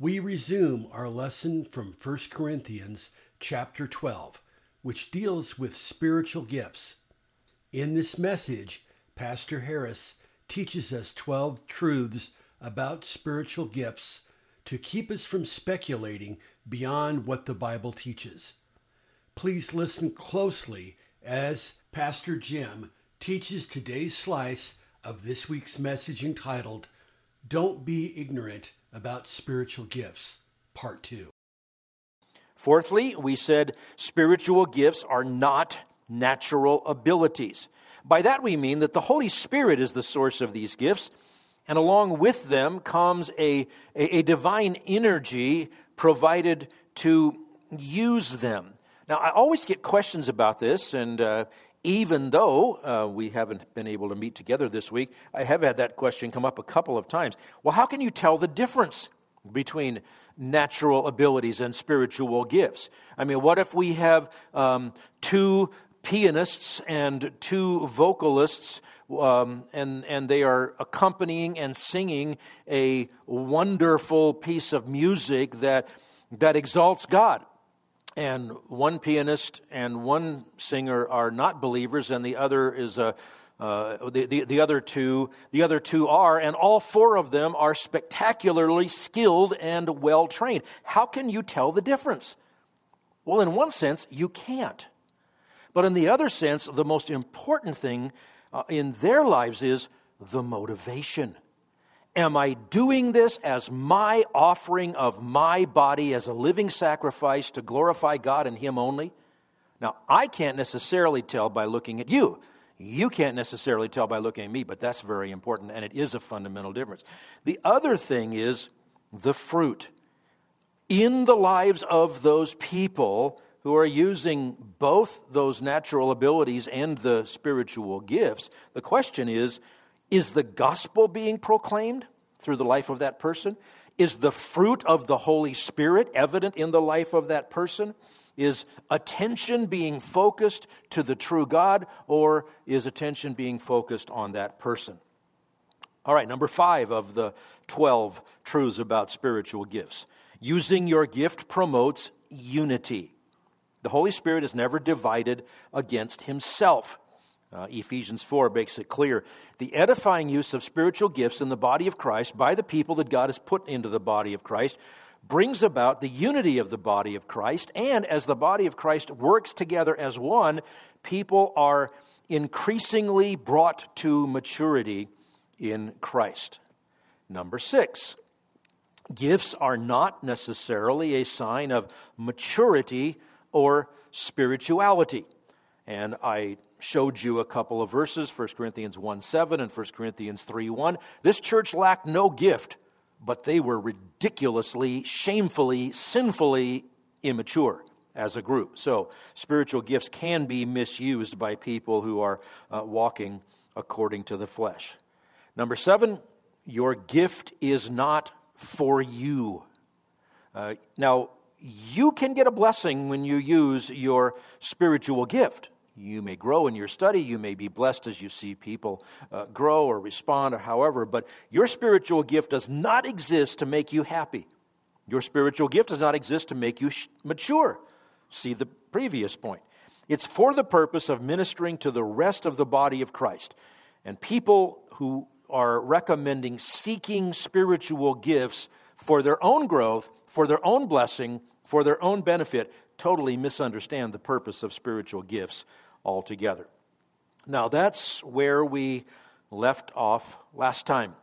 we resume our lesson from 1 Corinthians chapter 12, which deals with spiritual gifts. In this message, Pastor Harris teaches us 12 truths about spiritual gifts to keep us from speculating beyond what the Bible teaches. Please listen closely as Pastor Jim teaches today's slice of this week's message entitled, Don't Be Ignorant about spiritual gifts, part two. Fourthly, we said spiritual gifts are not natural abilities. By that we mean that the Holy Spirit is the source of these gifts, and along with them comes a, a, a divine energy provided to use them. Now, I always get questions about this, and uh, even though uh, we haven't been able to meet together this week, I have had that question come up a couple of times. Well, how can you tell the difference between natural abilities and spiritual gifts? I mean, what if we have um, two pianists and two vocalists, um, and, and they are accompanying and singing a wonderful piece of music that, that exalts God? And one pianist and one singer are not believers, and the other is a uh, the, the, the, other two the other two are and all four of them are spectacularly skilled and well trained how can you tell the difference? Well in one sense you can't. But in the other sense the most important thing uh, in their lives is the motivation Am I doing this as my offering of my body as a living sacrifice to glorify God and Him only? Now, I can't necessarily tell by looking at you. You can't necessarily tell by looking at me, but that's very important, and it is a fundamental difference. The other thing is the fruit. In the lives of those people who are using both those natural abilities and the spiritual gifts, the question is is the gospel being proclaimed through the life of that person? Is the fruit of the Holy Spirit evident in the life of that person? Is attention being focused to the true God, or is attention being focused on that person? All right, number five of the 12 truths about spiritual gifts. Using your gift promotes unity. The Holy Spirit is never divided against himself. Uh, Ephesians 4 makes it clear. The edifying use of spiritual gifts in the body of Christ by the people that God has put into the body of Christ brings about the unity of the body of Christ. And as the body of Christ works together as one, people are increasingly brought to maturity in Christ. Number six, gifts are not necessarily a sign of maturity or spirituality. And I showed you a couple of verses 1 Corinthians 1 7 and 1 Corinthians 3 1. This church lacked no gift, but they were ridiculously, shamefully, sinfully immature as a group. So, spiritual gifts can be misused by people who are uh, walking according to the flesh. Number seven, your gift is not for you. Uh, now, you can get a blessing when you use your spiritual gift. You may grow in your study. You may be blessed as you see people uh, grow or respond or however, but your spiritual gift does not exist to make you happy. Your spiritual gift does not exist to make you sh- mature. See the previous point. It's for the purpose of ministering to the rest of the body of Christ. And people who are recommending seeking spiritual gifts for their own growth, for their own blessing, for their own benefit, totally misunderstand the purpose of spiritual gifts altogether. Now, that's where we left off last time.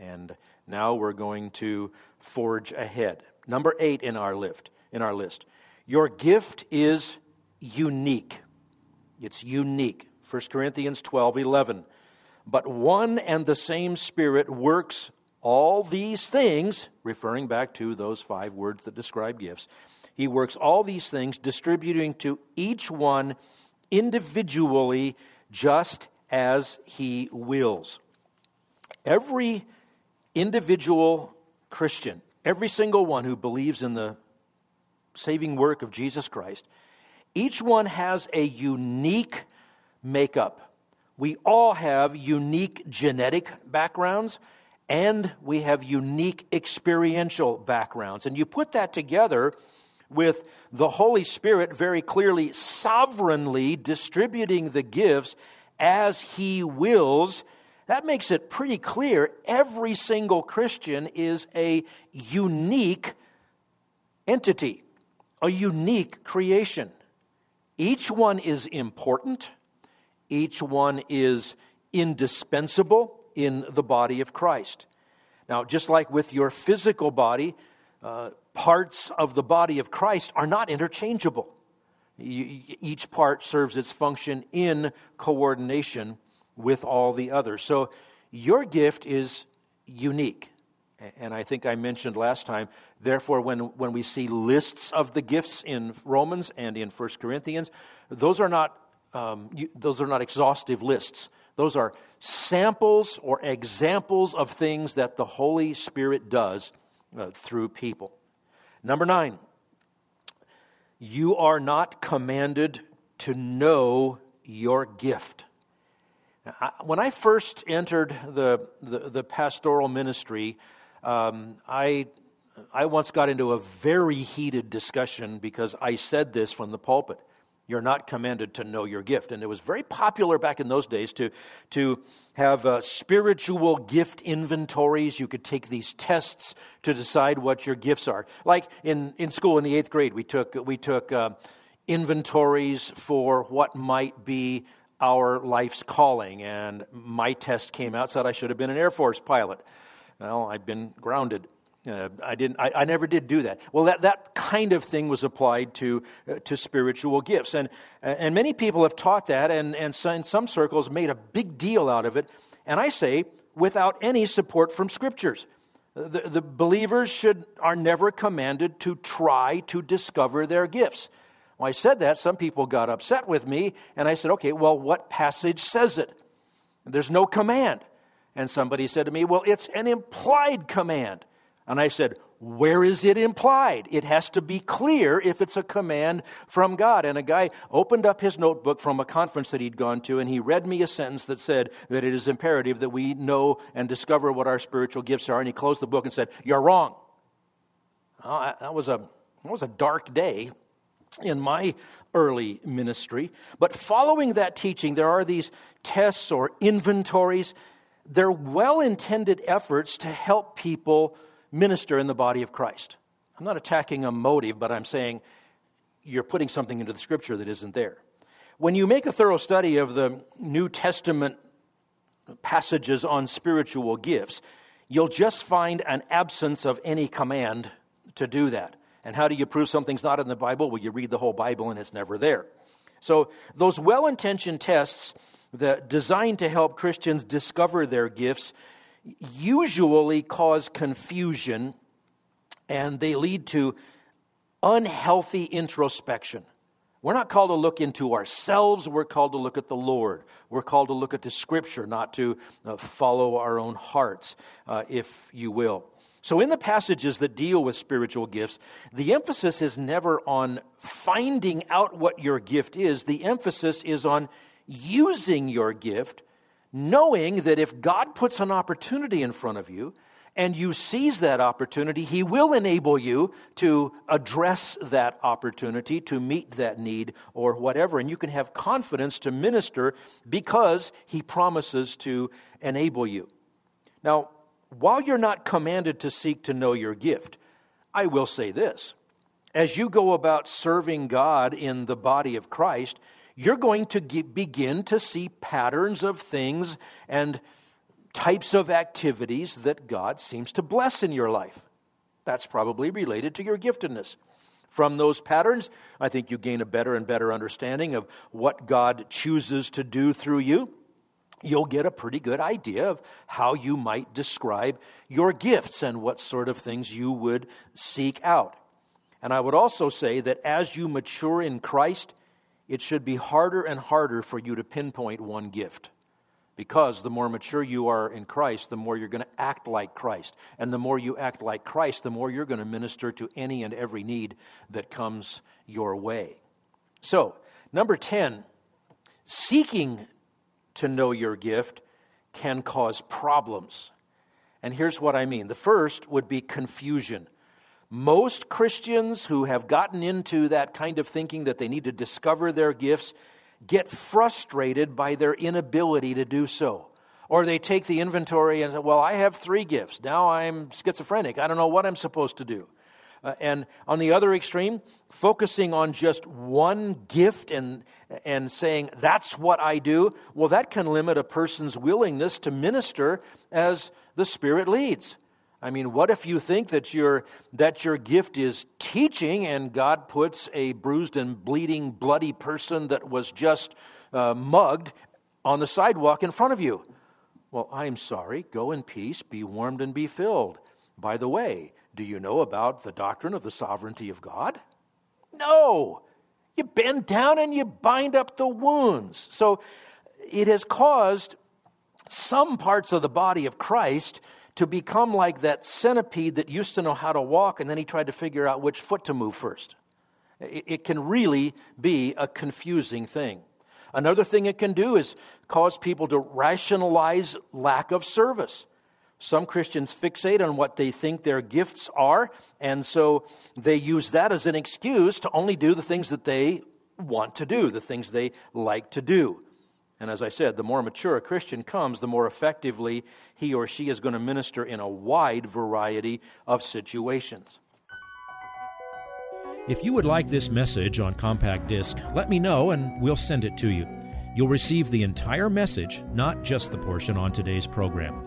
And now we're going to forge ahead. Number eight in our list. In our list, your gift is unique. It's unique. 1 Corinthians 12 11. But one and the same Spirit works all these things, referring back to those five words that describe gifts, He works all these things, distributing to each one individually just as He wills. Every individual Christian, every single one who believes in the saving work of Jesus Christ, each one has a unique makeup. We all have unique genetic backgrounds and we have unique experiential backgrounds. And you put that together with the Holy Spirit very clearly, sovereignly distributing the gifts as He wills. That makes it pretty clear every single Christian is a unique entity, a unique creation. Each one is important, each one is indispensable in the body of Christ. Now, just like with your physical body, uh, parts of the body of Christ are not interchangeable. each part serves its function in coordination with all the others. So, your gift is unique. And I think I mentioned last time, therefore, when, when we see lists of the gifts in Romans and in 1 Corinthians, those are not, um, you, those are not exhaustive lists. Those are samples or examples of things that the Holy Spirit does uh, through people. Number nine, you are not commanded to know your gift. Now, I, when I first entered the, the, the pastoral ministry, um, I, I once got into a very heated discussion because I said this from the pulpit. You're not commanded to know your gift. And it was very popular back in those days to, to have uh, spiritual gift inventories. You could take these tests to decide what your gifts are. Like in, in school in the eighth grade, we took, we took uh, inventories for what might be our life's calling. And my test came out, said I should have been an Air Force pilot. Well, I've been grounded. Uh, I, didn't, I, I, never did do that. Well, that, that kind of thing was applied to, uh, to spiritual gifts. And, and many people have taught that, and, and in some circles made a big deal out of it. And I say, without any support from scriptures. The, the believers should, are never commanded to try to discover their gifts. When I said that, some people got upset with me, and I said, okay, well, what passage says it? There's no command. And somebody said to me, well, it's an implied command. And I said, Where is it implied? It has to be clear if it's a command from God. And a guy opened up his notebook from a conference that he'd gone to, and he read me a sentence that said that it is imperative that we know and discover what our spiritual gifts are. And he closed the book and said, You're wrong. That, was a, that was a dark day in my early ministry. But following that teaching, there are these tests or inventories. They're well intended efforts to help people minister in the body of Christ. I'm not attacking a motive, but I'm saying you're putting something into the scripture that isn't there. When you make a thorough study of the New Testament passages on spiritual gifts, you'll just find an absence of any command to do that. And how do you prove something's not in the Bible? Well, you read the whole Bible and it's never there. So, those well intentioned tests that designed to help Christians discover their gifts usually cause confusion and they lead to unhealthy introspection. We're not called to look into ourselves, we're called to look at the Lord. We're called to look at the Scripture, not to uh, follow our own hearts, uh, if you will. So, in the passages that deal with spiritual gifts, the emphasis is never on finding out what your gift is, the emphasis is on using your gift knowing that if God puts an opportunity in front of you and you seize that opportunity, He will enable you to address that opportunity, to meet that need or whatever. And you can have confidence to minister because He promises to enable you. Now, while you're not commanded to seek to know your gift, I will say this. As you go about serving God in the body of Christ, you're going to get, begin to see patterns of things and types of activities that God seems to bless in your life. That's probably related to your giftedness. From those patterns, I think you gain a better and better understanding of what God chooses to do through you. You'll get a pretty good idea of how you might describe your gifts and what sort of things you would seek out. And I would also say that as you mature in Christ, it should be harder and harder for you to pinpoint one gift. Because the more mature you are in Christ, the more you're going to act like Christ. And the more you act like Christ, the more you're going to minister to any and every need that comes your way. So, number 10, seeking to know your gift can cause problems. And here's what I mean the first would be confusion. Most Christians who have gotten into that kind of thinking that they need to discover their gifts get frustrated by their inability to do so. Or they take the inventory and say, Well, I have three gifts. Now I'm schizophrenic. I don't know what I'm supposed to do. Uh, and on the other extreme, focusing on just one gift and, and saying, That's what I do, well, that can limit a person's willingness to minister as the Spirit leads. I mean, what if you think that your, that your gift is teaching and God puts a bruised and bleeding, bloody person that was just uh, mugged on the sidewalk in front of you? Well, I'm sorry. Go in peace, be warmed, and be filled. By the way, do you know about the doctrine of the sovereignty of God? No. You bend down and you bind up the wounds. So it has caused some parts of the body of Christ to become like that centipede that used to know how to walk and then he tried to figure out which foot to move first. It, can really be a confusing thing. Another thing it can do is cause people to rationalize lack of service. Some Christians fixate on what they think their gifts are, and so they use that as an excuse to only do the things that they want to do, the things they like to do. And as I said, the more mature a Christian comes, the more effectively he or she is going to minister in a wide variety of situations. If you would like this message on compact disc, let me know and we'll send it to you. You'll receive the entire message, not just the portion on today's program.